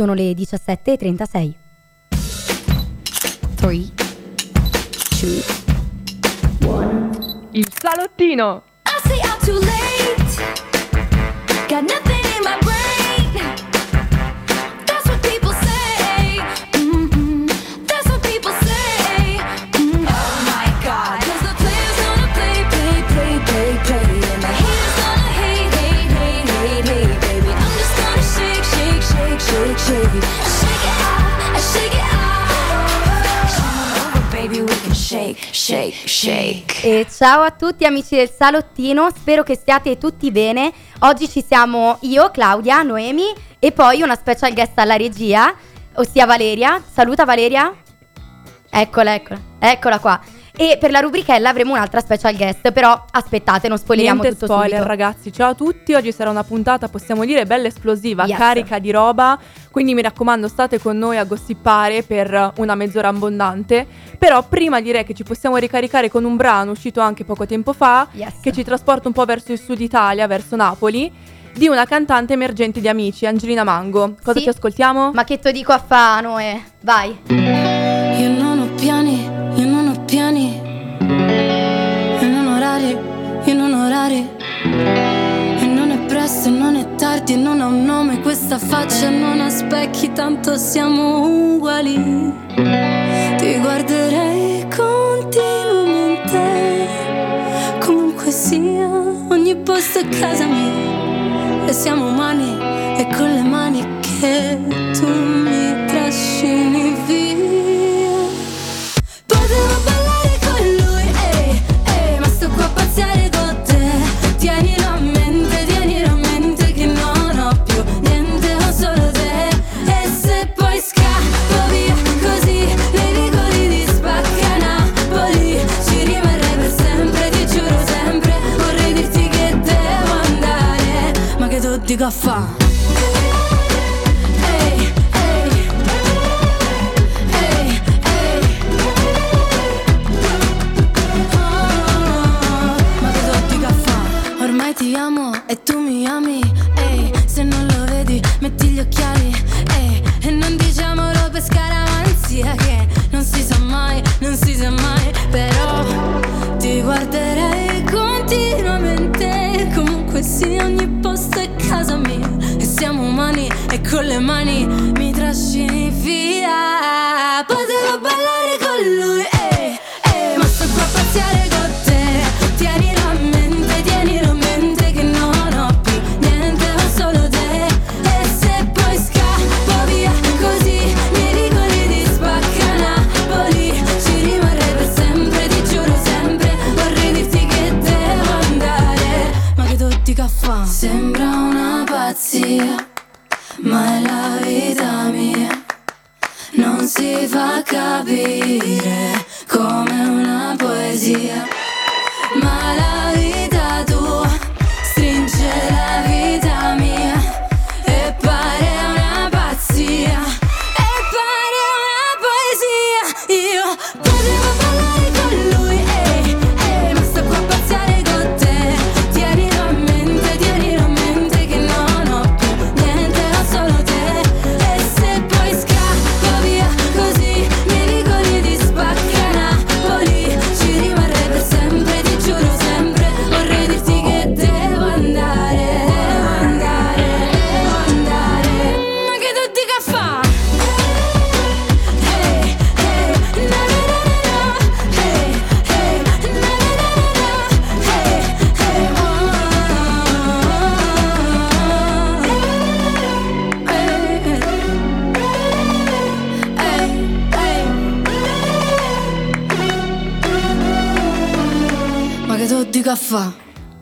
sono le 17.36. 3, 2, 1. Il salottino! I say I'm too late. Got nothing in my brain. Shake, shake. E ciao a tutti amici del salottino, spero che stiate tutti bene. Oggi ci siamo io, Claudia, Noemi e poi una special guest alla regia, ossia Valeria. Saluta Valeria. Eccola, eccola, eccola qua. E per la rubrichella avremo un'altra special guest, però aspettate, non spoileriamo Niente tutto spoiler subito. ragazzi, ciao a tutti, oggi sarà una puntata possiamo dire bella esplosiva, Yes. carica di roba, quindi mi raccomando state con noi a gossipare per una mezz'ora abbondante, però prima direi che ci possiamo ricaricare con un brano uscito anche poco tempo fa, Yes. che ci trasporta un po' verso il sud Italia, verso Napoli, di una cantante emergente di amici, Angelina Mango. Cosa Sì. ci ascoltiamo? Ma che te dico a fa, Noè? Vai. E non ha un nome questa faccia, non ha specchi, tanto siamo uguali. Ti guarderei continuamente. Comunque sia, ogni posto è casa mia. E siamo umani, e con le mani che tu mi che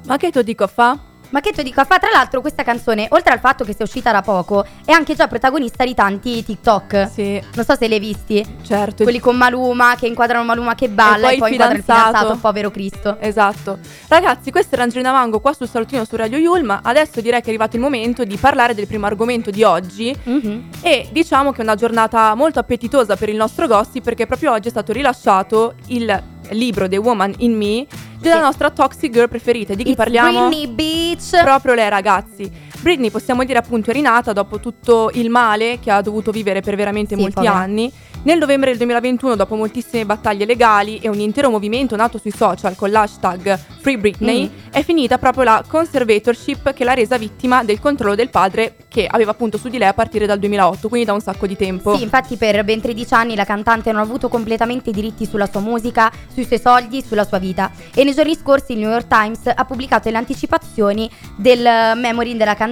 Ma che tu dico fa? Ma che te dico, fa tra l'altro questa canzone, oltre al fatto che sia uscita da poco, è anche già protagonista di tanti TikTok. Sì, Non so se li hai visti. certo. Quelli con Maluma che inquadrano Maluma che balla poi e poi, il fidanzato. povero Cristo. Esatto. Ragazzi, questa era Angelina Mango qua sul salutino su Radio Yul, ma adesso direi che è arrivato il momento di parlare del primo argomento di oggi. Mhm. E diciamo che è una giornata molto appetitosa per il nostro gossip perché proprio oggi è stato rilasciato il libro The Woman in Me della nostra toxic girl preferita. Di chi It's parliamo? Britney Beach. Proprio lei ragazzi. Britney possiamo dire appunto è rinata dopo tutto il male che ha dovuto vivere per veramente Sì, molti povera. anni. Nel novembre del 2021, dopo moltissime battaglie legali e un intero movimento nato sui social con l'hashtag Free Britney, Mm. è finita proprio la conservatorship che l'ha resa vittima del controllo del padre che aveva appunto su di lei a partire dal 2008, quindi da un sacco di tempo. Sì, infatti per ben 13 anni la cantante non ha avuto completamente i diritti sulla sua musica, sui suoi soldi, sulla sua vita. E nei giorni scorsi il New York Times ha pubblicato le anticipazioni del memory della cantante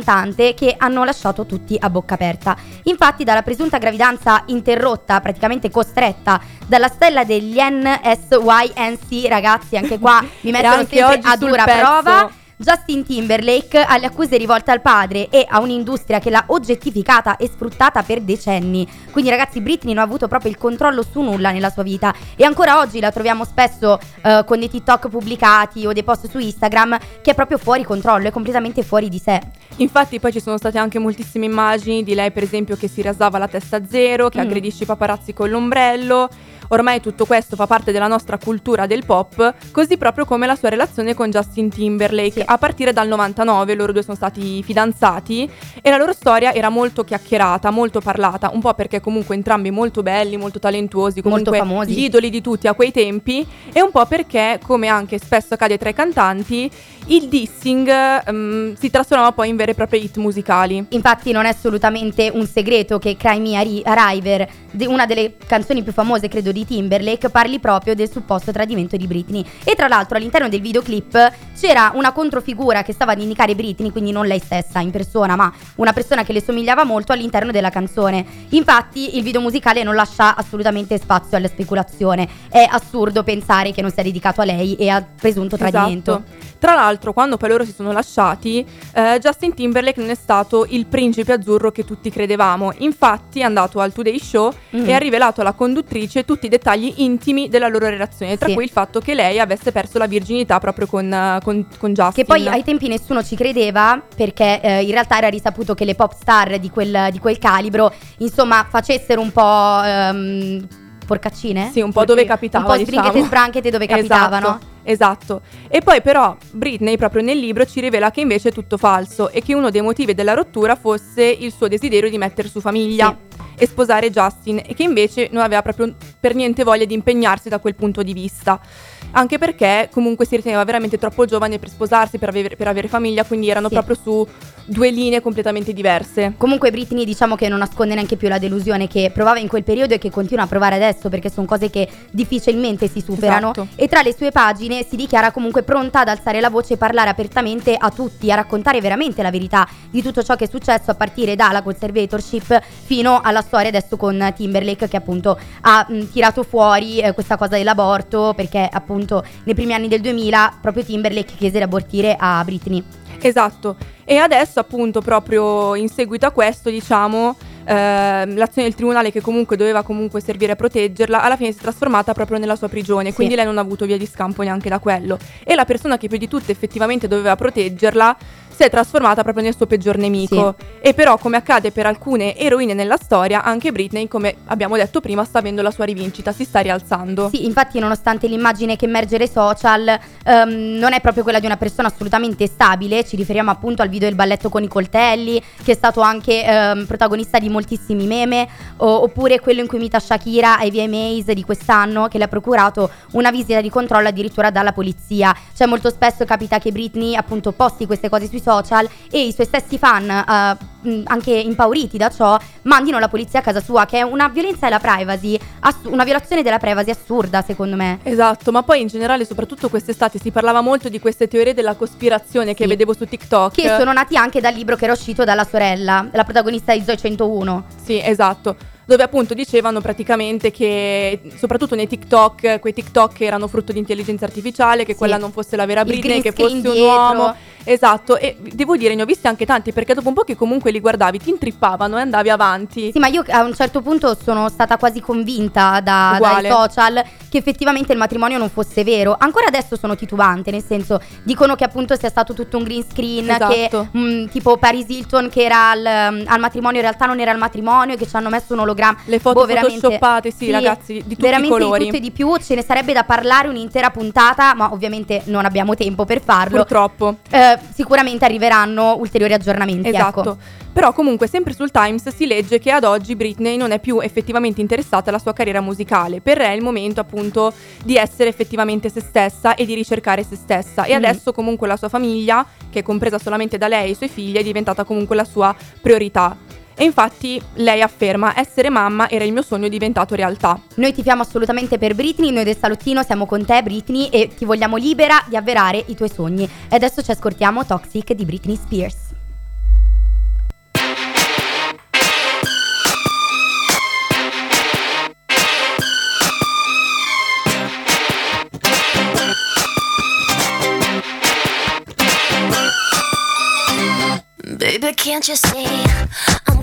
che hanno lasciato tutti a bocca aperta. Infatti dalla presunta gravidanza interrotta, praticamente costretta, dalla stella degli NSYNC, ragazzi, anche qua mi mettono sempre a dura prova. Justin Timberlake ha le accuse rivolte al padre e a un'industria che l'ha oggettificata e sfruttata per decenni. Quindi ragazzi Britney non ha avuto proprio il controllo su nulla nella sua vita e ancora oggi la troviamo spesso eh, con dei TikTok pubblicati o dei post su Instagram che è proprio fuori controllo, è completamente fuori di sé. Infatti poi ci sono state anche moltissime immagini di lei per esempio che si rasava la testa a zero, che Mm. aggredisce i paparazzi con l'ombrello. Ormai tutto questo fa parte della nostra cultura del pop, così proprio come la sua relazione con Justin Timberlake. Sì. A partire dal 99 loro due sono stati fidanzati e la loro storia era molto chiacchierata, molto parlata, un po' perché comunque entrambi molto belli, molto talentuosi, Molto comunque famosi. gli idoli di tutti a quei tempi e un po' perché, come anche spesso accade tra i cantanti, il dissing ehm, si trasformava poi in vere e proprie hit musicali. Infatti non è assolutamente un segreto che Cry Me a Ri- a River, de- una delle canzoni più famose credo di Timberlake, parli proprio del supposto tradimento di Britney. E tra l'altro all'interno del videoclip c'era una controfigura che stava ad indicare Britney, quindi non lei stessa in persona, ma una persona che le somigliava molto all'interno della canzone. Infatti il video musicale non lascia assolutamente spazio alla speculazione. È assurdo pensare che non sia dedicato a lei e a presunto tradimento. Esatto. Tra l'altro, quando poi loro si sono lasciati, eh, Justin Timberlake non è stato il principe azzurro che tutti credevamo. Infatti, è andato al Today Show Mm. e ha rivelato alla conduttrice tutti i dettagli intimi della loro relazione, tra Sì. cui il fatto che lei avesse perso la virginità proprio con, eh, con, con Justin. Che poi ai tempi nessuno ci credeva perché eh, in realtà era risaputo che le pop star di quel, di quel calibro, insomma, facessero un po'... ehm, porcaccine? Sì, un po' dove capitava, Un po' sbringhete diciamo. e sbranchete dove capitavano. Esatto, esatto. E poi però Britney proprio nel libro ci rivela che invece è tutto falso e che uno dei motivi della rottura fosse il suo desiderio di mettere su famiglia e sposare Justin e che invece non aveva proprio per niente voglia di impegnarsi da quel punto di vista. Anche perché comunque si riteneva veramente troppo giovane per sposarsi, per avere, per avere famiglia, quindi erano Sì. proprio su due linee completamente diverse. Comunque Britney diciamo che non nasconde neanche più la delusione che provava in quel periodo e che continua a provare adesso perché sono cose che difficilmente si superano Esatto. e tra le sue pagine si dichiara comunque pronta ad alzare la voce e parlare apertamente a tutti, a raccontare veramente la verità di tutto ciò che è successo a partire dalla conservatorship fino alla storia adesso con Timberlake che appunto ha mh, tirato fuori eh, questa cosa dell'aborto perché appunto nei primi anni del 2000 proprio Timberlake chiese di abortire a Britney. Esatto. E adesso appunto proprio in seguito a questo diciamo ehm, l'azione del tribunale che comunque doveva comunque servire a proteggerla alla fine si è trasformata proprio nella sua prigione Sì. quindi lei non ha avuto via di scampo neanche da quello e la persona che più di tutte effettivamente doveva proteggerla si è trasformata proprio nel suo peggior nemico. E però come accade per alcune eroine nella storia anche Britney come abbiamo detto prima sta avendo la sua rivincita si sta rialzando. Sì, infatti nonostante l'immagine che emerge dai social ehm, non è proprio quella di una persona assolutamente stabile, ci riferiamo appunto al video del balletto con i coltelli, che è stato anche ehm, protagonista di moltissimi meme, o- oppure quello in cui imita Shakira ai VMAs di quest'anno, che le ha procurato una visita di controllo addirittura dalla polizia. Cioè molto spesso capita che Britney appunto posti queste cose sui social e i suoi stessi fan, mh, anche impauriti da ciò, mandino la polizia a casa sua, che è una violenza della privacy, assu- una violazione della privacy assurda secondo me. Esatto, ma poi in generale, soprattutto quest'estate, si parlava molto di queste teorie della cospirazione che Sì. vedevo su TikTok. Che sono nati anche dal libro che era uscito dalla sorella, la protagonista di Zoe 101. Sì, esatto. Dove appunto dicevano praticamente che, soprattutto nei TikTok, quei TikTok erano frutto di intelligenza artificiale, che Sì. quella non fosse la vera Britney, che fosse screen un dietro. uomo. Esatto, e devo dire, ne ho visti anche tanti, perché dopo un po' che comunque li guardavi, ti intrippavano e andavi avanti. Sì, ma io a un certo punto sono stata quasi convinta da- dai social che effettivamente il matrimonio non fosse vero. Ancora adesso sono titubante, nel senso, dicono che appunto sia stato tutto un green screen, Esatto. che mh, tipo Paris Hilton che era al, al matrimonio, in realtà non era al matrimonio, e che ci hanno messo un ologramma. Le foto Boh, photoshoppate, sì, ragazzi, di tutti i colori. di tutto e di più, ce ne sarebbe da parlare un'intera puntata, ma ovviamente non abbiamo tempo per farlo. Purtroppo. Eh, eh, sicuramente arriveranno ulteriori aggiornamenti. Esatto. Ecco. Però comunque sempre sul Times si legge che ad oggi Britney non è più effettivamente interessata alla sua carriera musicale. Per lei è il momento appunto di essere effettivamente se stessa e di ricercare se stessa. E Mm. adesso comunque la sua famiglia, che è compresa solamente da lei e i suoi figli, è diventata comunque la sua priorità. E infatti lei afferma essere mamma era il mio sogno diventato realtà. Noi tifiamo assolutamente per Britney, noi del salottino siamo con te Britney e ti vogliamo libera di avverare i tuoi sogni. E adesso ci ascoltiamo Toxic di Britney Spears. Baby, can't you see I'm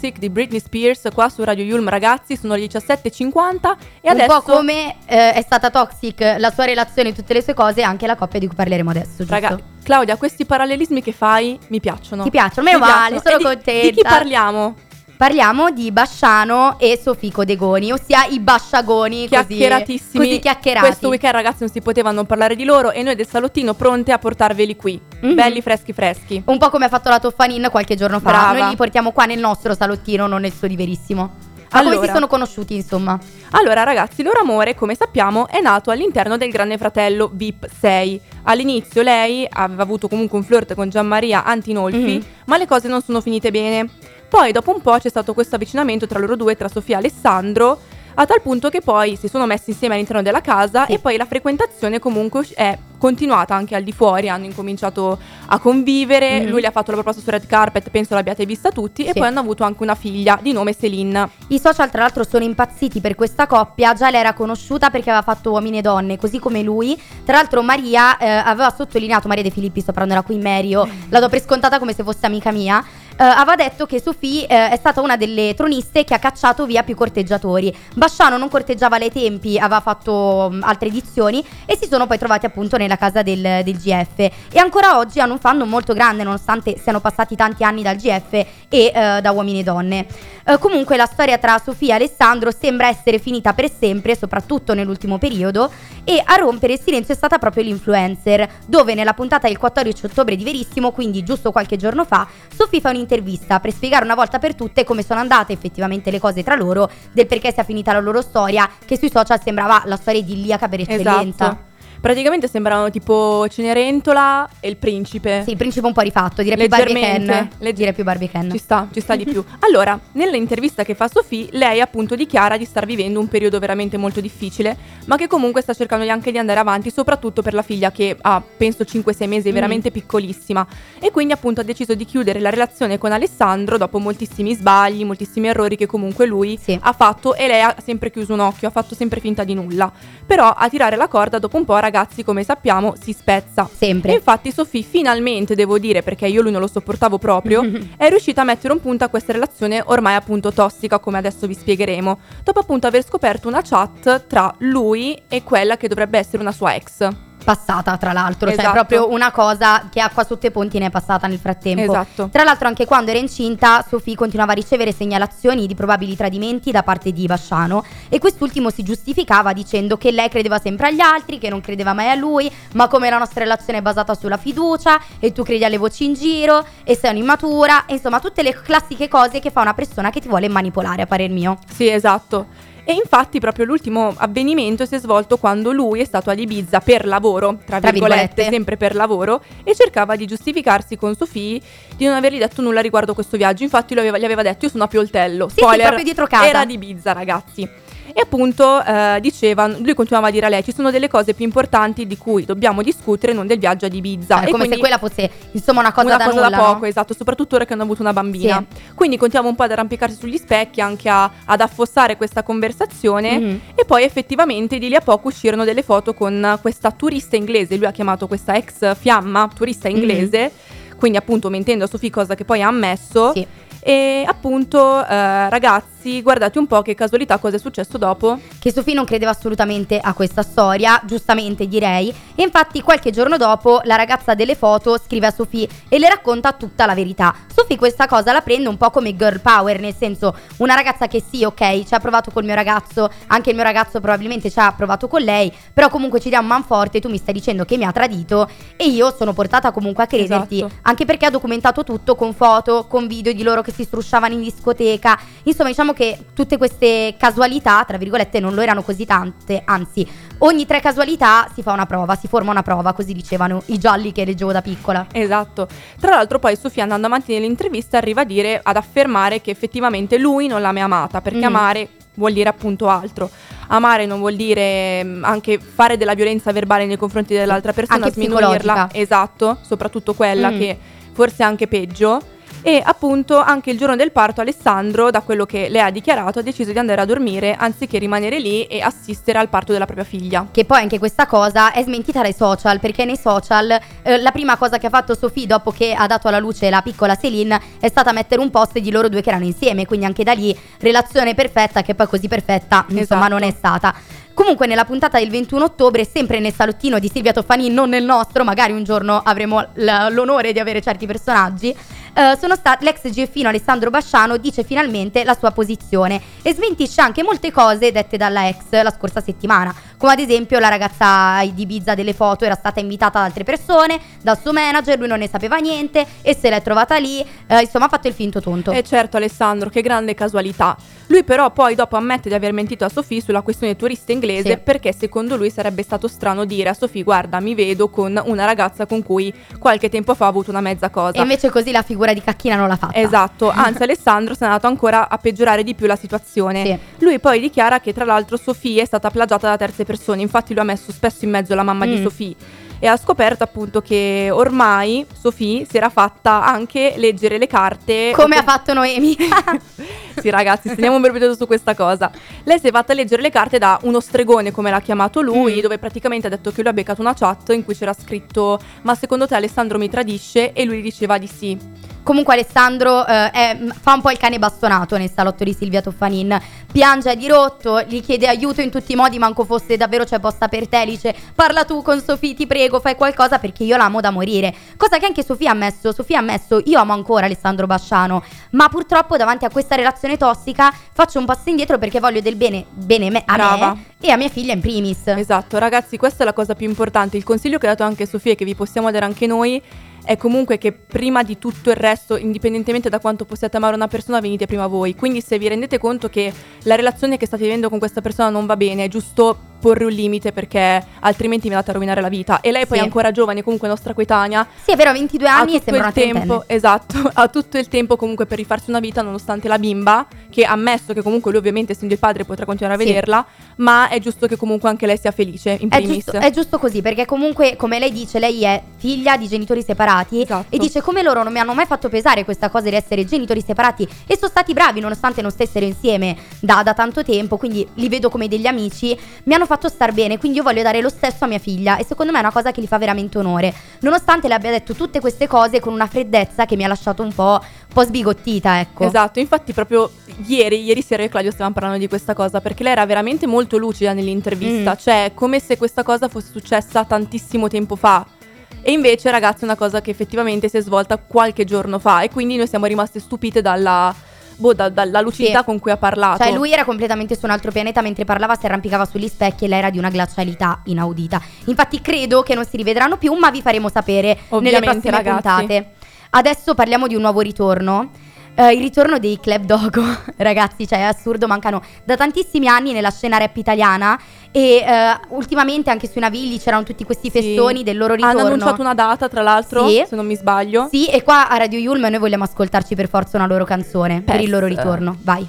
Toxic di Britney Spears qua su Radio Yulm ragazzi, sono le 17.50 e Un adesso... po' come eh, è stata toxic la sua relazione e tutte le sue cose, anche la coppia di cui parleremo adesso, giusto? Raga, Claudia, questi parallelismi che fai mi piacciono. Ti piacciono? Meno Mi male, piacciono. sono E di- Di chi contenta. parliamo? Parliamo di Basciano e Sofico Degoni, ossia i Basciagoni, così, Chiacchieratissimi. così chiacchierati. Questo weekend ragazzi non si poteva non parlare di loro e noi del salottino pronte a portarveli qui. Mhm. Belli freschi freschi. Un po' come ha fatto la Toffanin qualche giorno fa. Brava. Noi li portiamo qua nel nostro salottino, non nel suo di verissimo. Ma come Allora. si sono conosciuti, insomma? Allora ragazzi, il loro amore, come sappiamo, è nato all'interno del Grande Fratello VIP 6. All'inizio lei aveva avuto comunque un flirt con Gianmaria Antinolfi, Mhm. ma le cose non sono finite bene. Poi dopo un po' c'è stato questo avvicinamento tra loro due, tra Sofia e Alessandro, A tal punto che poi si sono messi insieme all'interno della casa Sì. e poi la frequentazione comunque è continuata anche al di fuori, hanno incominciato a convivere, Mhm. lui le ha fatto la proposta su red carpet, penso l'abbiate vista tutti, e Sì. poi hanno avuto anche una figlia di nome Celine. I social tra l'altro sono impazziti per questa coppia, già lei era conosciuta perché aveva fatto uomini e donne, così come lui. Tra l'altro Maria eh, aveva sottolineato, Maria De Filippi, sto parlando della Queen Mary, io la do per scontata come se fosse amica mia, aveva detto che Sofì eh, è stata una delle troniste che ha cacciato via più corteggiatori. Basciano non corteggiava ai tempi, aveva fatto mh, altre edizioni e si sono poi trovati appunto nella casa del, del GF. E ancora oggi hanno un fandom molto grande nonostante siano passati tanti anni dal GF e eh, da uomini e donne. Eh, comunque la storia tra Sofia e Alessandro sembra essere finita per sempre, soprattutto nell'ultimo periodo, e a rompere il silenzio è stata proprio l'influencer, dove nella puntata del 14 ottobre di Verissimo, quindi giusto qualche giorno fa, Sofia fa un'intervista per spiegare una volta per tutte come sono andate effettivamente le cose tra loro, del perché sia finita la loro storia, che sui social sembrava la storia idilliaca per eccellenza. Esatto. Praticamente sembravano tipo Cenerentola e il principe. Sì, il principe un po' rifatto, direi più Barbie. Ken. Direi più Barbie Ken. Ci sta, ci sta di più. Allora, nell'intervista che fa Sofì, lei appunto dichiara di star vivendo un periodo veramente molto difficile, ma che comunque sta cercando anche di andare avanti, soprattutto per la figlia che ha, penso, 5-6 mesi, è Mm. veramente piccolissima. E quindi appunto ha deciso di chiudere la relazione con Alessandro dopo moltissimi sbagli, moltissimi errori che comunque lui Sì. ha fatto e lei ha sempre chiuso un occhio, ha fatto sempre finta di nulla. Però a tirare la corda dopo un po', ragazzi, come sappiamo, si spezza. Sempre. E infatti Sofì finalmente, devo dire, perché io lui non lo sopportavo proprio, è riuscita a mettere un punto a questa relazione ormai appunto tossica, come adesso vi spiegheremo, dopo appunto aver scoperto una chat tra lui e quella che dovrebbe essere una sua ex. Passata tra l'altro, cioè Esatto. proprio una cosa che acqua sotto i ponti ne è passata nel frattempo. Esatto. Tra l'altro anche quando era incinta Sofì continuava a ricevere segnalazioni di probabili tradimenti da parte di Basciano e quest'ultimo si giustificava dicendo che lei credeva sempre agli altri, che non credeva mai a lui, ma come la nostra relazione è basata sulla fiducia e tu credi alle voci in giro e sei un'immatura, e insomma tutte le classiche cose che fa una persona che ti vuole manipolare a parer mio. Sì, esatto. E infatti proprio l'ultimo avvenimento si è svolto quando lui è stato ad Ibiza per lavoro, tra, Tra virgolette, virgolette. sempre per lavoro, e cercava di giustificarsi con Sofì di non avergli detto nulla riguardo questo viaggio. Infatti aveva- gli aveva detto io sono a Pioltello. Sì, sì, Spoiler, proprio dietro casa. Era di Ibiza, ragazzi. E appunto eh, diceva, lui continuava a dire a lei, ci sono delle cose più importanti di cui dobbiamo discutere, non del viaggio ad Ibiza. Cioè, E come se quella fosse insomma una cosa una da cosa nulla, da no? poco, esatto, soprattutto ora che hanno avuto una bambina. Quindi continuiamo un po' ad arrampicarsi sugli specchi, anche a- ad affossare questa conversazione. Mhm. E poi effettivamente di lì a poco uscirono delle foto con questa turista inglese, lui ha chiamato questa ex fiamma turista Mhm. inglese, quindi appunto mentendo a Sofì, cosa che poi ha ammesso. Sì. E appunto, eh, ragazzi, guardate un po' che casualità cosa è successo dopo. che Sofì non credeva assolutamente a questa storia, giustamente direi, e infatti qualche giorno dopo la ragazza delle foto scrive a Sofì e le racconta tutta la verità. Sofì questa cosa la prende un po' come girl power, nel senso una ragazza che sì, ok, ci ha provato col mio ragazzo, anche il mio ragazzo probabilmente ci ha provato con lei, però comunque ci diamo man forte, tu mi stai dicendo che mi ha tradito e io sono portata comunque a crederti, Esatto. anche perché ha documentato tutto con foto, con video di loro che si strusciavano in discoteca. Insomma, diciamo che tutte queste casualità, tra virgolette, non lo erano così tante, anzi, ogni tre casualità si fa una prova, si forma una prova, così dicevano i gialli che leggevo da piccola. Esatto. Tra l'altro poi Sofia andando avanti nell'intervista arriva a dire, ad affermare che effettivamente lui non l'ha mai amata, perché Mhm. amare vuol dire appunto altro. Amare non vuol dire mm, anche fare della violenza verbale nei confronti dell'altra persona, Anche sminuirla. Esatto, soprattutto quella Mhm. che forse è anche peggio. E appunto anche il giorno del parto Alessandro, da quello che lei ha dichiarato, ha deciso di andare a dormire anziché rimanere lì e assistere al parto della propria figlia. Che poi anche questa cosa è smentita dai social, perché nei social eh, la prima cosa che ha fatto Sofì dopo che ha dato alla luce la piccola Celine è stata mettere un post di loro due che erano insieme, quindi anche da lì relazione perfetta che poi così perfetta insomma Esatto. non è stata. Comunque nella puntata del 21 ottobre, sempre nel salottino di Silvia Toffani, non nel nostro, magari un giorno avremo l- l'onore di avere certi personaggi, eh, sono stati l'ex GFino Alessandro Basciano dice finalmente la sua posizione e smentisce anche molte cose dette dalla ex la scorsa settimana, come ad esempio la ragazza di Ibiza delle foto era stata invitata da altre persone, dal suo manager, lui non ne sapeva niente e se l'è trovata lì, eh, insomma ha fatto il finto tonto. Eh certo Alessandro, che grande casualità. Lui però poi dopo ammette di aver mentito a Sofì sulla questione turista inglese Sì. perché secondo lui sarebbe stato strano dire a Sofì guarda mi vedo con una ragazza con cui qualche tempo fa ho avuto una mezza cosa. E invece così la figura di cacchina non l'ha fatta. Esatto, anzi Alessandro si è andato ancora a peggiorare di più la situazione. Sì. Lui poi dichiara che tra l'altro Sofì è stata plagiata da terze persone, infatti lui ha messo spesso in mezzo la mamma di Mm. E ha scoperto appunto che ormai Sofì si era fatta anche leggere le carte. Come ha fatto Noemi. sì ragazzi, teniamo un brevito su questa cosa. Lei si è fatta leggere le carte da uno stregone, come l'ha chiamato lui, Mm. dove praticamente ha detto che lui ha beccato una chat in cui c'era scritto ma secondo te Alessandro mi tradisce? E lui gli diceva di sì. Comunque Alessandro eh, è- fa un po' il cane bastonato nel salotto di Silvia Toffanin. Piange di rotto, gli chiede aiuto in tutti i modi, manco fosse davvero c'è posta per te. Dice parla tu con Sofì, ti prego, fai qualcosa perché io l'amo da morire. Cosa che anche Sofia ha ammesso. Sofia ha ammesso, io amo ancora Alessandro Basciano, ma purtroppo davanti a questa relazione tossica faccio un passo indietro perché voglio del bene, bene me- a Brava. me e a mia figlia in primis. Esatto, ragazzi, questa è la cosa più importante. Il consiglio che ha dato anche Sofia e che vi possiamo dare anche noi è comunque che prima di tutto il resto, indipendentemente da quanto possiate amare una persona, venite prima voi. Quindi se vi rendete conto che la relazione che state vivendo con questa persona non va bene, è giusto porre un limite perché altrimenti vi andate a rovinare la vita. E lei poi Sì. è ancora giovane, comunque nostra coetanea. Sì, è vero, ha 22 ha anni e sembra una il tempo, esatto, ha tutto il tempo comunque per rifarsi una vita nonostante la bimba, che ammesso che comunque lui ovviamente essendo il padre potrà continuare a Sì. vederla, ma è giusto che comunque anche lei sia felice in È primis. giusto, è giusto così, perché comunque, come lei dice, lei è figlia di genitori separati Esatto. e dice come loro non mi hanno mai fatto pesare questa cosa di essere genitori separati e sono stati bravi nonostante non stessero insieme da, da tanto tempo, quindi li vedo come degli amici, mi hanno fatto star bene, quindi io voglio dare lo stesso a mia figlia e secondo me è una cosa che gli fa veramente onore, nonostante le abbia detto tutte queste cose con una freddezza che mi ha lasciato un po', un po' sbigottita, ecco. Esatto, infatti proprio ieri, ieri sera io e Claudio stavamo parlando di questa cosa perché lei era veramente molto lucida nell'intervista, Mm. cioè come se questa cosa fosse successa tantissimo tempo fa. E invece ragazzi è una cosa che effettivamente si è svolta qualche giorno fa e quindi noi siamo rimaste stupite dalla, boh, da- dalla lucidità Sì. con cui ha parlato. Cioè lui era completamente su un altro pianeta mentre parlava si arrampicava sugli specchi e lei era di una glacialità inaudita. Infatti credo che non si rivedranno più, ma vi faremo sapere nelle Ovviamente, prossime ragazzi. puntate. Adesso parliamo di un nuovo ritorno. Eh, il ritorno dei Club Dogo, ragazzi, cioè è assurdo, mancano da tantissimi anni nella scena rap italiana e eh, ultimamente anche sui Navigli c'erano tutti questi Sì. festoni del loro ritorno. Hanno annunciato una data tra l'altro, Sì. se non mi sbaglio. Sì, e qua a Radio Yulm noi vogliamo ascoltarci per forza una loro canzone per Pes. il loro ritorno. Vai.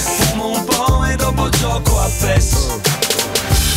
po' e dopo gioco a PES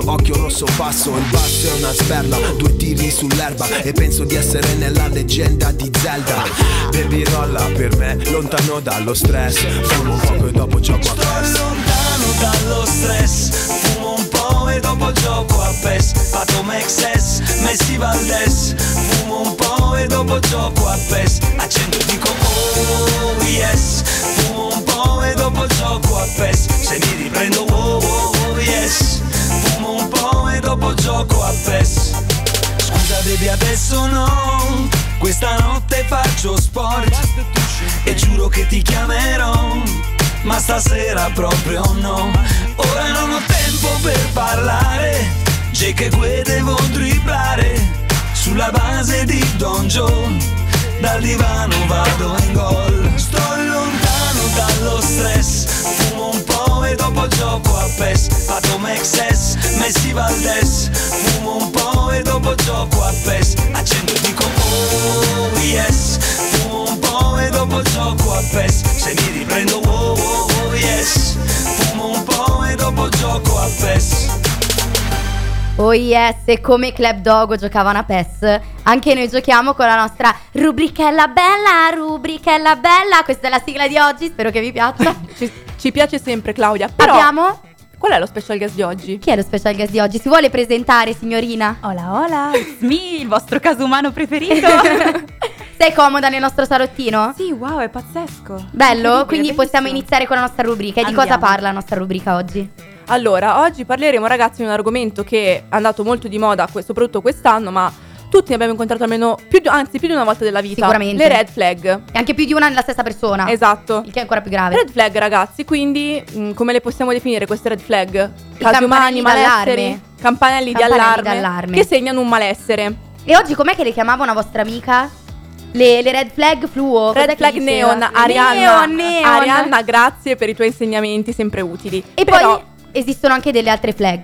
occhio rosso passo Il basso è una sperla, due tiri sull'erba. E penso di essere nella leggenda di Zelda. Baby rolla per me, lontano dallo stress. Fumo un poco e dopo gioco a PES. Lontano dallo stress. Fumo un po' e dopo gioco a PES. Pato Mexes, Messi Valdes Fumo un po' e dopo gioco a PES. Accendo e dico oh yes. Fumo un po' e dopo gioco a PES. Se mi riprendo oh oh oh yes Fumo un po' e dopo gioco a PES. Scusa baby adesso no. Questa notte faccio sport E giuro che ti chiamerò Ma stasera proprio no. Ora non ho tempo per parlare Jake e Gue devo dribblare Sulla base di Don Joe Dal divano vado in gol. Sto lontano dallo stress dopo gioco a PES Mexes, Messi Valdes Fumo un po' e dopo gioco a PES Accendo e dico oh yes. Fumo un po' e dopo gioco a PES Se mi riprendo oh oh oh yes. Fumo un po' e dopo gioco a PES Oh yes, e come Club Dogo giocavano a PES, anche noi giochiamo con la nostra rubrichella bella, rubrichella bella. Questa è la sigla di oggi, spero che vi piaccia. Ci, ci piace sempre Claudia. Però Abbiamo... qual è lo special guest di oggi? Chi è lo special guest di oggi? Si vuole presentare, signorina? Hola, hola, it's me, il vostro caso umano preferito. Sei comoda nel nostro salottino? sì, wow, è pazzesco. Bello? Quindi possiamo iniziare con la nostra rubrica. E di cosa parla la nostra rubrica oggi? Allora, oggi parleremo ragazzi di un argomento che è andato molto di moda, soprattutto quest'anno, ma tutti ne abbiamo incontrato almeno più di, anzi più di una volta della vita. Sicuramente. Le red flag. E anche più di una nella stessa persona. Esatto. Il che è ancora più grave. Red flag ragazzi, quindi mh, come le possiamo definire queste red flag? Casi campanelli umani, malesseri, campanelli, di, allarme, d'allarme. che segnano un malessere. E oggi com'è che le chiamava una vostra amica? Le, le red flag fluo. Red flag neon, Arianna. Neon, neon. Arianna, grazie per i tuoi insegnamenti sempre utili. E Però- poi esistono anche delle altre flag.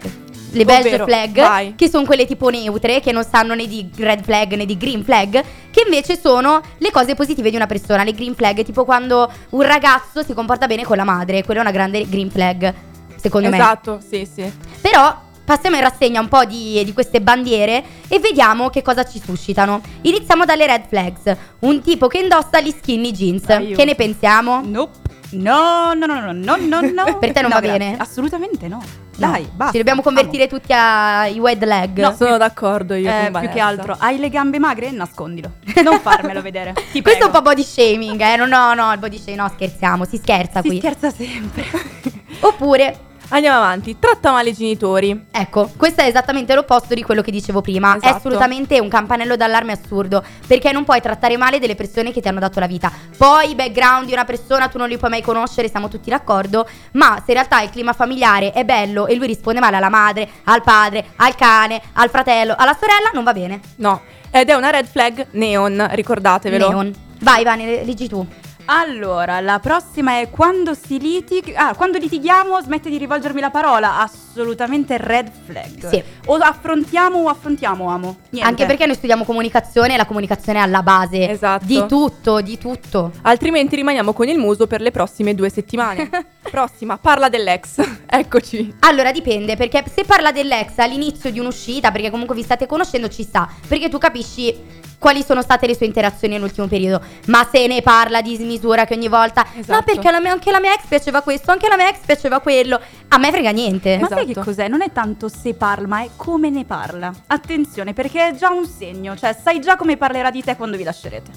Le beige Ovvero, flag, vai. che sono quelle tipo neutre, che non sanno né di red flag né di green flag, che invece sono le cose positive di una persona. Le green flag, tipo quando un ragazzo si comporta bene con la madre, quella è una grande green flag, secondo me. Esatto, sì, sì. Però passiamo in rassegna un po' di, di queste bandiere e vediamo che cosa ci suscitano. Iniziamo dalle red flags. Un tipo che indossa gli skinny jeans. Aiuto. Che ne pensiamo? Nope. No, no, no, no, no, no, no. Per te non No, va grazie. bene? Assolutamente no. Dai, basta. Ci dobbiamo convertire tutti ai wide leg. No, Sono d'accordo io Eh, più che altro, hai le gambe magre? Nascondilo. Non farmelo vedere. Ti Questo è un prego. po' body shaming, eh? No, no, no, il body shaming, no, scherziamo, si scherza Si qui. scherza sempre. Oppure, Andiamo avanti. Tratta male i genitori. ecco, questo è esattamente l'opposto di quello che dicevo prima. È Esatto. assolutamente un campanello d'allarme assurdo, perché non puoi trattare male delle persone che ti hanno dato la vita. Poi i background di una persona tu non li puoi mai conoscere, siamo tutti d'accordo, ma se in realtà il clima familiare è bello e lui risponde male alla madre, al padre, al cane, al fratello, alla sorella, non va bene. No. Ed è una red flag neon, ricordatevelo. Neon. Vai, Vane, leggi tu. Allora, la prossima è quando si litigha. Ah, quando litighiamo smette di rivolgermi la parola. Assolutamente red flag. Sì. O affrontiamo o affrontiamo, amo. Niente. Anche perché noi studiamo comunicazione e la comunicazione è alla base Esatto. di tutto, di tutto. Altrimenti rimaniamo con il muso per le prossime due settimane. Prossima, parla dell'ex. Eccoci. Allora dipende, perché se parla dell'ex all'inizio di un'uscita, perché comunque vi state conoscendo, ci sta, perché tu capisci quali sono state le sue interazioni nell'ultimo periodo. Ma se ne parla di smisura che ogni volta, no Esatto. perché la mia- anche la mia ex piaceva questo, anche la mia ex piaceva quello, a me frega niente. Ma sai che Esatto. cos'è? Non è tanto se parla, ma è come ne parla. Attenzione, perché è già un segno, cioè sai già come parlerà di te quando vi lascerete.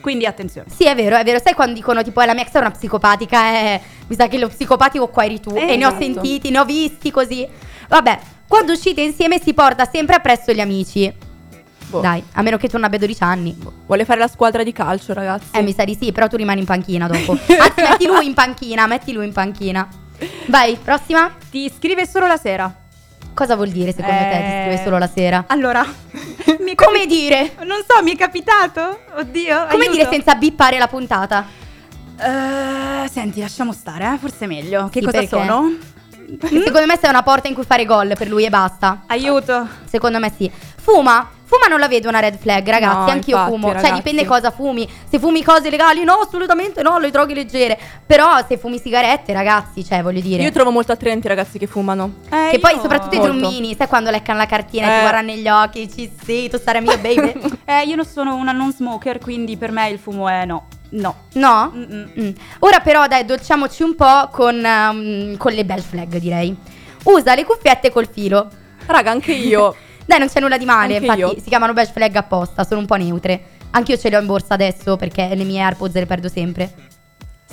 Quindi attenzione. Sì, è vero, è vero. Sai quando dicono tipo eh, la mia ex è una psicopatica, eh, mi sa che lo psicopatico qua eri tu. Eh, e ne ho esatto. sentiti, ne ho visti così. Vabbè, quando uscite insieme si porta sempre appresso gli amici. Boh. Dai, a meno che tu non abbia 12 anni. Vuole fare la squadra di calcio, ragazzi. Eh, mi sa di sì, però tu rimani in panchina dopo. Anzi, metti lui in panchina, metti lui in panchina. Vai, prossima. Ti scrive solo la sera. Cosa vuol dire secondo te? Ti Eh, scrive solo la sera? Allora, mi Come capi- dire? Non so, mi è capitato? Oddio. Come aiuto. dire senza bippare la puntata? Eh, senti, lasciamo stare, eh, forse è meglio. Che Sì, cosa perché? sono? Secondo me sei una porta in cui fare gol per lui e basta. Aiuto. Secondo me sì. Fuma Fuma non la vedo una red flag, ragazzi. No, Anch'io infatti, fumo. Cioè, ragazzi. dipende cosa fumi. Se fumi cose legali, no, assolutamente no, le droghe leggere. Però se fumi sigarette, ragazzi, cioè, voglio dire. Io trovo molto attraenti i ragazzi che fumano. Eh, che poi soprattutto i Molto. drummini, sai quando leccano la cartina e ti Eh. guardano negli occhi, ci sì, tu sarai mio baby. Eh, io non sono una non smoker, quindi per me il fumo è no. No. no? Mm-mm. Mm. Ora però dai, dolciamoci un po' con, ehm, con le belle flag, direi. Usa le cuffiette col filo. Raga, anche io. Dai, non c'è nulla di male, Anche infatti io. si chiamano belle flag apposta, sono un po' neutre. Anch'io ce le ho in borsa adesso perché le mie AirPods le perdo sempre.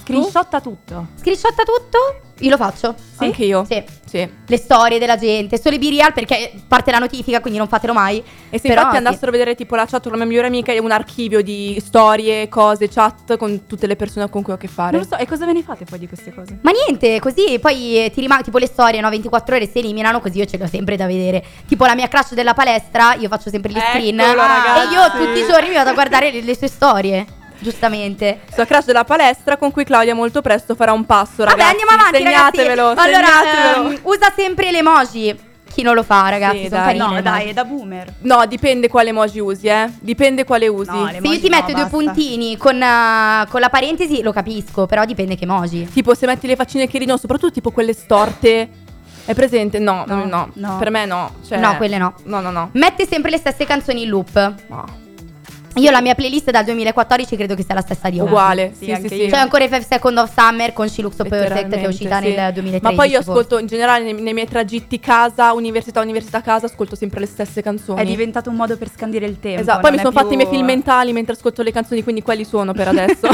Screenshotta tutto. Screenshotta tutto? Io lo faccio. Sì? Anche io. Sì. Sì. Le storie della gente, solo i B-Real perché parte la notifica, quindi non fatelo mai. E se Però, infatti andassero a vedere tipo la chat con la mia migliore amica è un archivio di storie, cose, chat con tutte le persone con cui ho a che fare. Non lo so, e cosa ve ne fate poi di queste cose? Ma niente, così poi eh, ti rimane tipo le storie, no? 24 ore si eliminano, così io ce le ho sempre da vedere. Tipo la mia crush della palestra, io faccio sempre gli screen. Eccolo, ragazzi. E io tutti i giorni mi vado a guardare le, le sue storie. Giustamente. Sua crush della palestra con cui Claudia molto presto farà un passo, ragazzi. Vabbè, andiamo avanti, Segnatevelo, ragazzi. Allora, segnatevelo. ehm, usa sempre le emoji. Chi non lo fa, ragazzi? Sì, sono dai. carine. No, dai, è da boomer. No, dipende quale emoji usi, eh. Dipende quale usi. No, Se io ti no, metto due basta. puntini con, eh, con la parentesi, lo capisco, però dipende che emoji. Tipo se metti le faccine che ridono, soprattutto tipo quelle storte. È presente? No, No, no, no. Per me no. Cioè, No, quelle no. No, no, no. Mette sempre le stesse canzoni in loop. No. Io la mia playlist dal 2014 credo che sia la stessa di ora. Uguale. Sì, Sì, anche sì, sì. C'è ancora i 5 Second of Summer con She Looks So Perfect che è uscita Letteralmente, nel sì. 2013. Ma poi io ascolto in generale nei, nei miei tragitti casa, università, università, casa, ascolto sempre le stesse canzoni. È diventato un modo per scandire il tempo. Esatto, poi mi sono è fatti i più- miei film mentali mentre ascolto le canzoni, quindi quelli sono per adesso.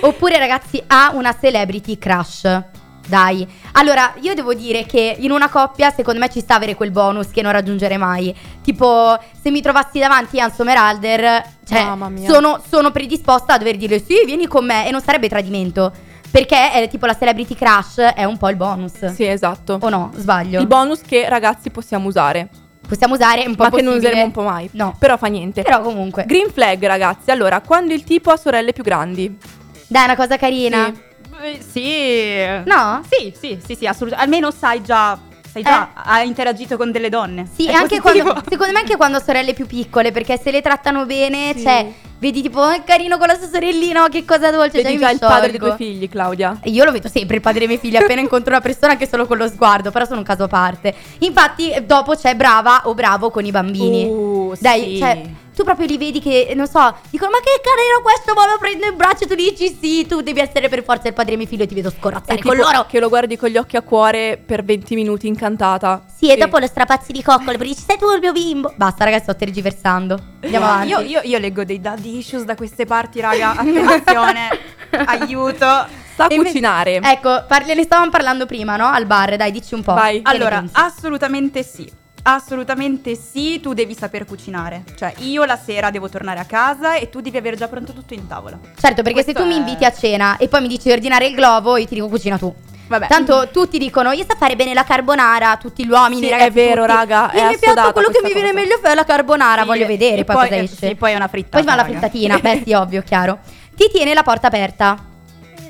Oppure ragazzi ha una celebrity crush. Dai. Allora, io devo dire che in una coppia secondo me ci sta avere quel bonus che non raggiungere mai. Tipo, se mi trovassi davanti Ian Somerhalder, cioè Mamma mia. sono, sono predisposta a dover dire sì, vieni con me e non sarebbe tradimento. Perché è tipo la celebrity crush è un po' il bonus. sì, esatto. O no, sbaglio. Il bonus che ragazzi possiamo usare, Possiamo usare un po' ma che non possibile. useremo un po' mai. No. Però fa niente. Però comunque. Green flag, ragazzi. Allora, quando il tipo ha sorelle più grandi. Dai, è una cosa carina. Sì. Eh, Sì. No? Sì, sì, sì, sì, assolutamente. Almeno sai già, sai già, ha interagito con delle donne. Sì, È anche positivo. quando, secondo me anche quando sorelle più piccole, perché se le trattano bene, Sì. cioè, vedi tipo, "Oh, è carino con la sua sorellina, oh, che cosa dolce, Vedi già già il padre dei sciolgo. tuoi figli, Claudia. Io lo vedo sempre il padre dei miei figli appena incontro una persona anche solo con lo sguardo, però sono un caso a parte. Infatti, eh, dopo c'è brava o bravo con i bambini. Uh, Dai, sì. cioè, tu proprio li vedi che, non so, dicono, ma che carino questo, ma lo prendo in braccio, tu dici sì, tu devi essere per forza il padre dei miei figli e ti vedo E scorazzare con loro. che lo guardi con gli occhi a cuore per 20 minuti incantata. Sì, e dopo lo strapazzi di coccole, perché dici, sei tu il mio bimbo. Basta, ragazzi, sto tergiversando. Andiamo avanti. Io, io- io leggo dei daddy issues da queste parti, raga. Attenzione, aiuto. Sa E cucinare. Ecco, parli- ne stavamo parlando prima, no? Al bar, dai, dici un po'. Vai. Allora, assolutamente sì. Assolutamente sì, tu devi saper cucinare. Cioè, io la sera devo tornare a casa e tu devi aver già pronto tutto in tavola. certo, perché se questo tu mi è- inviti a cena e poi mi dici di ordinare il globo, io ti dico cucina tu. Vabbè. Tanto tutti dicono, io so fare bene la carbonara, tutti gli uomini, Sì, ragazzi. è vero, tutti. raga, Il mio piatto, quello che mi viene cosa. meglio è la carbonara, Sì, voglio vedere e poi, cosa esce. Sì, poi è una frittata. Poi fa la frittatina, beh sì, ovvio, chiaro. Ti tiene la porta aperta.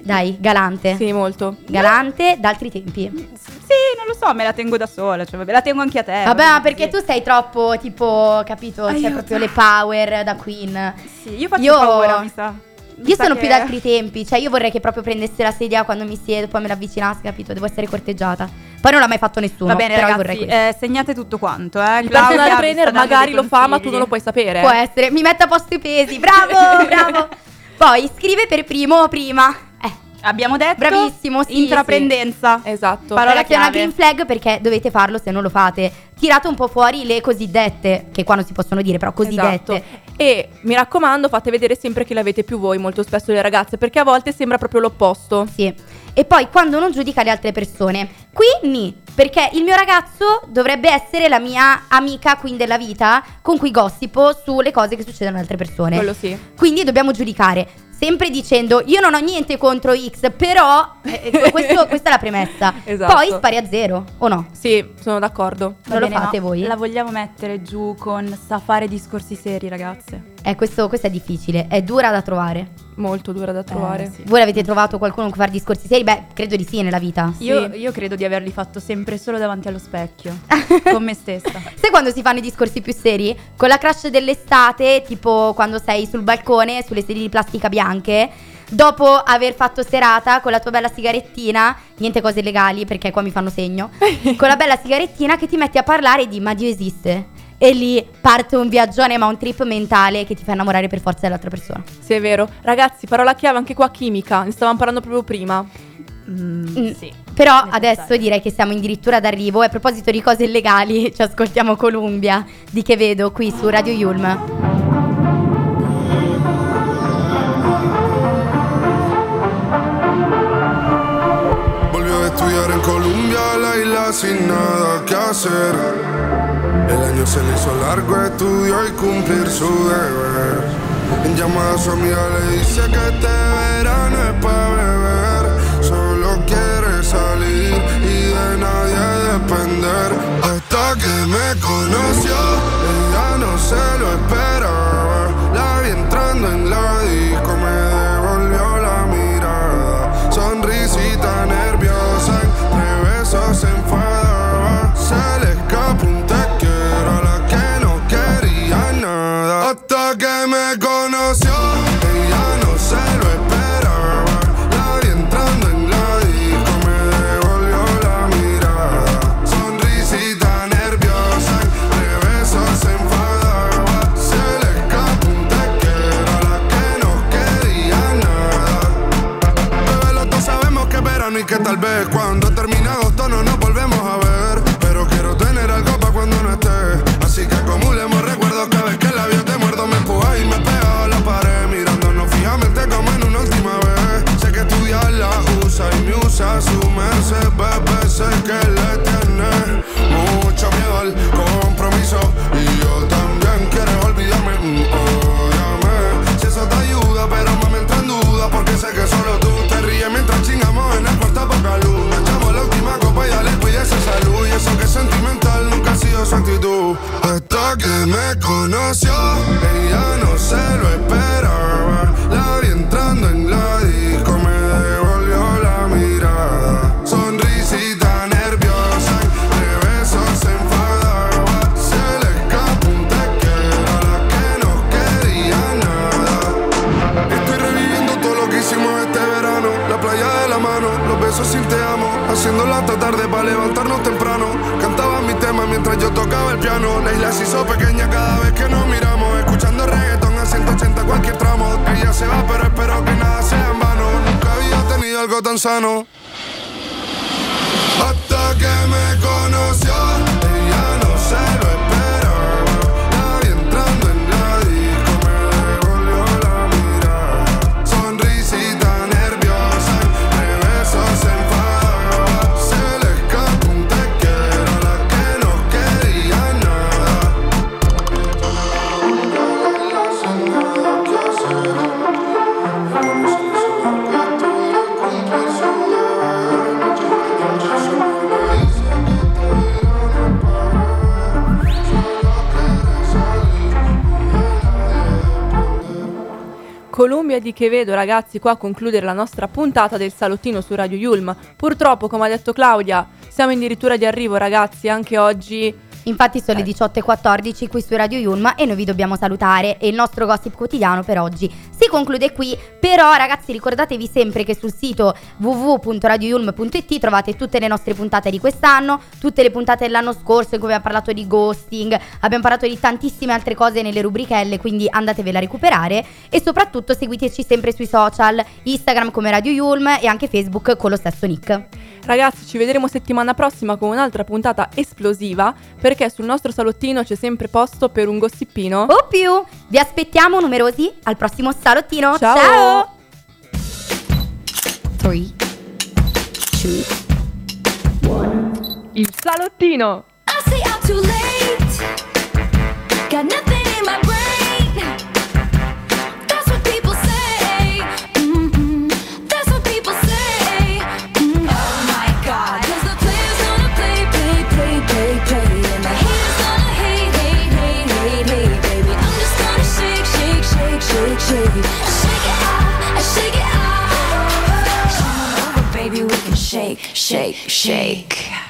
Dai, galante. Sì, molto. Galante d'altri tempi. Sì, non lo so, me la tengo da sola, cioè vabbè, la tengo anche a te. Vabbè, va ma perché sì. tu sei troppo, tipo, capito? C'è Aiuto. proprio le power da queen. Sì, io faccio Io- paura, mi sa. Mi Io sa sono che- più d'altri tempi, cioè io vorrei che proprio prendesse la sedia quando mi siedo, poi me l'avvicinasse, capito? Devo essere corteggiata. Poi non l'ha mai fatto nessuno, Va bene, però ragazzi, eh, segnate tutto quanto, eh. Il personal trainer magari lo fa, ma tu non lo puoi sapere. Può essere, mi mette a posto i pesi, bravo, bravo. Poi scrive per primo o prima. Abbiamo detto Bravissimo, sì, intraprendenza. Esatto. Parola ragazzi, è una green flag perché dovete farlo se non lo fate. Tirate un po' fuori le cosiddette, che qua non si possono dire, però cosiddette. Esatto. E mi raccomando, fate vedere sempre che l'avete più voi, molto spesso le ragazze, perché a volte sembra proprio l'opposto. Sì. E poi quando non giudica le altre persone. Qui ni, perché il mio ragazzo dovrebbe essere la mia amica queen della vita con cui gossipo sulle cose che succedono alle altre persone. Quello sì. Quindi dobbiamo giudicare. Sempre dicendo io non ho niente contro X, però eh, eh, questo- questa è la premessa. Esatto. Poi spari a zero, o no? Sì, sono d'accordo. Non lo bene, fate no, voi? La vogliamo mettere giù con sa fare discorsi seri, ragazze. Eh, questo, questo è difficile, è dura da trovare. Molto dura da trovare. Eh, sì. Voi l'avete trovato qualcuno con cui fare discorsi seri? Beh, credo di sì nella vita. Io, Sì. io credo di averli fatto sempre solo davanti allo specchio, con me stessa. Sai quando si fanno i discorsi più seri? Con la crush dell'estate, tipo quando sei sul balcone, sulle sedie di plastica bianche, dopo aver fatto serata con la tua bella sigarettina, niente cose legali perché qua mi fanno segno, con la bella sigarettina che ti metti a parlare di ma Dio esiste. E lì parte un viaggione ma un trip mentale che ti fa innamorare per forza dell'altra persona. Sì, è vero. Ragazzi, parola chiave anche qua chimica. Ne stavamo parlando proprio prima. Mm. sì. Però Necessario. adesso direi che siamo addirittura d'arrivo e a proposito di cose illegali ci ascoltiamo Columbia di che vedo qui su Radio Yulm. Sin nada que hacer. El año se le hizo largo, estudió y cumplir su deber. En llamada a su amiga le dice que este verano es para beber. Solo quiere salir y de nadie depender. Hasta que me conoció, ella no se lo esperaba. La vi entrando en la Hasta que me conoció, merced, bebé. Que le tiene mucho miedo al compromiso. Y yo también quiero olvidarme. mm, óyame. Si eso te ayuda, pero mami entra en duda Porque sé que solo tú te ríes mientras chingamos en el puerto poca luz echamos la última copa y dale cuídese salud Y eso que es sentimental nunca ha sido su actitud Hasta que me conoció, ella no se lo esperaba tan sano. Columbia di che vedo ragazzi qua a concludere la nostra puntata del salottino su Radio Yulm. Purtroppo, come ha detto Claudia, siamo addirittura di arrivo ragazzi, anche oggi Infatti sono le 18.14 qui su Radio Yulma e noi vi dobbiamo salutare. E il nostro gossip quotidiano per oggi. Si conclude qui, però ragazzi ricordatevi sempre che sul sito www.radioyulm.it trovate tutte le nostre puntate di quest'anno, tutte le puntate dell'anno scorso in cui abbiamo parlato di ghosting, abbiamo parlato di tantissime altre cose nelle rubrichelle, quindi andatevela a recuperare e soprattutto seguiteci sempre sui social, Instagram come Radio Yulm e anche Facebook con lo stesso nick. Ragazzi, ci vedremo settimana prossima con un'altra puntata esplosiva perché sul nostro salottino c'è sempre posto per un gossipino. O più, vi aspettiamo numerosi al prossimo salottino. Ciao. Ciao. 3 2 Il salottino! I say I'm too late. Got nothing shake, shake.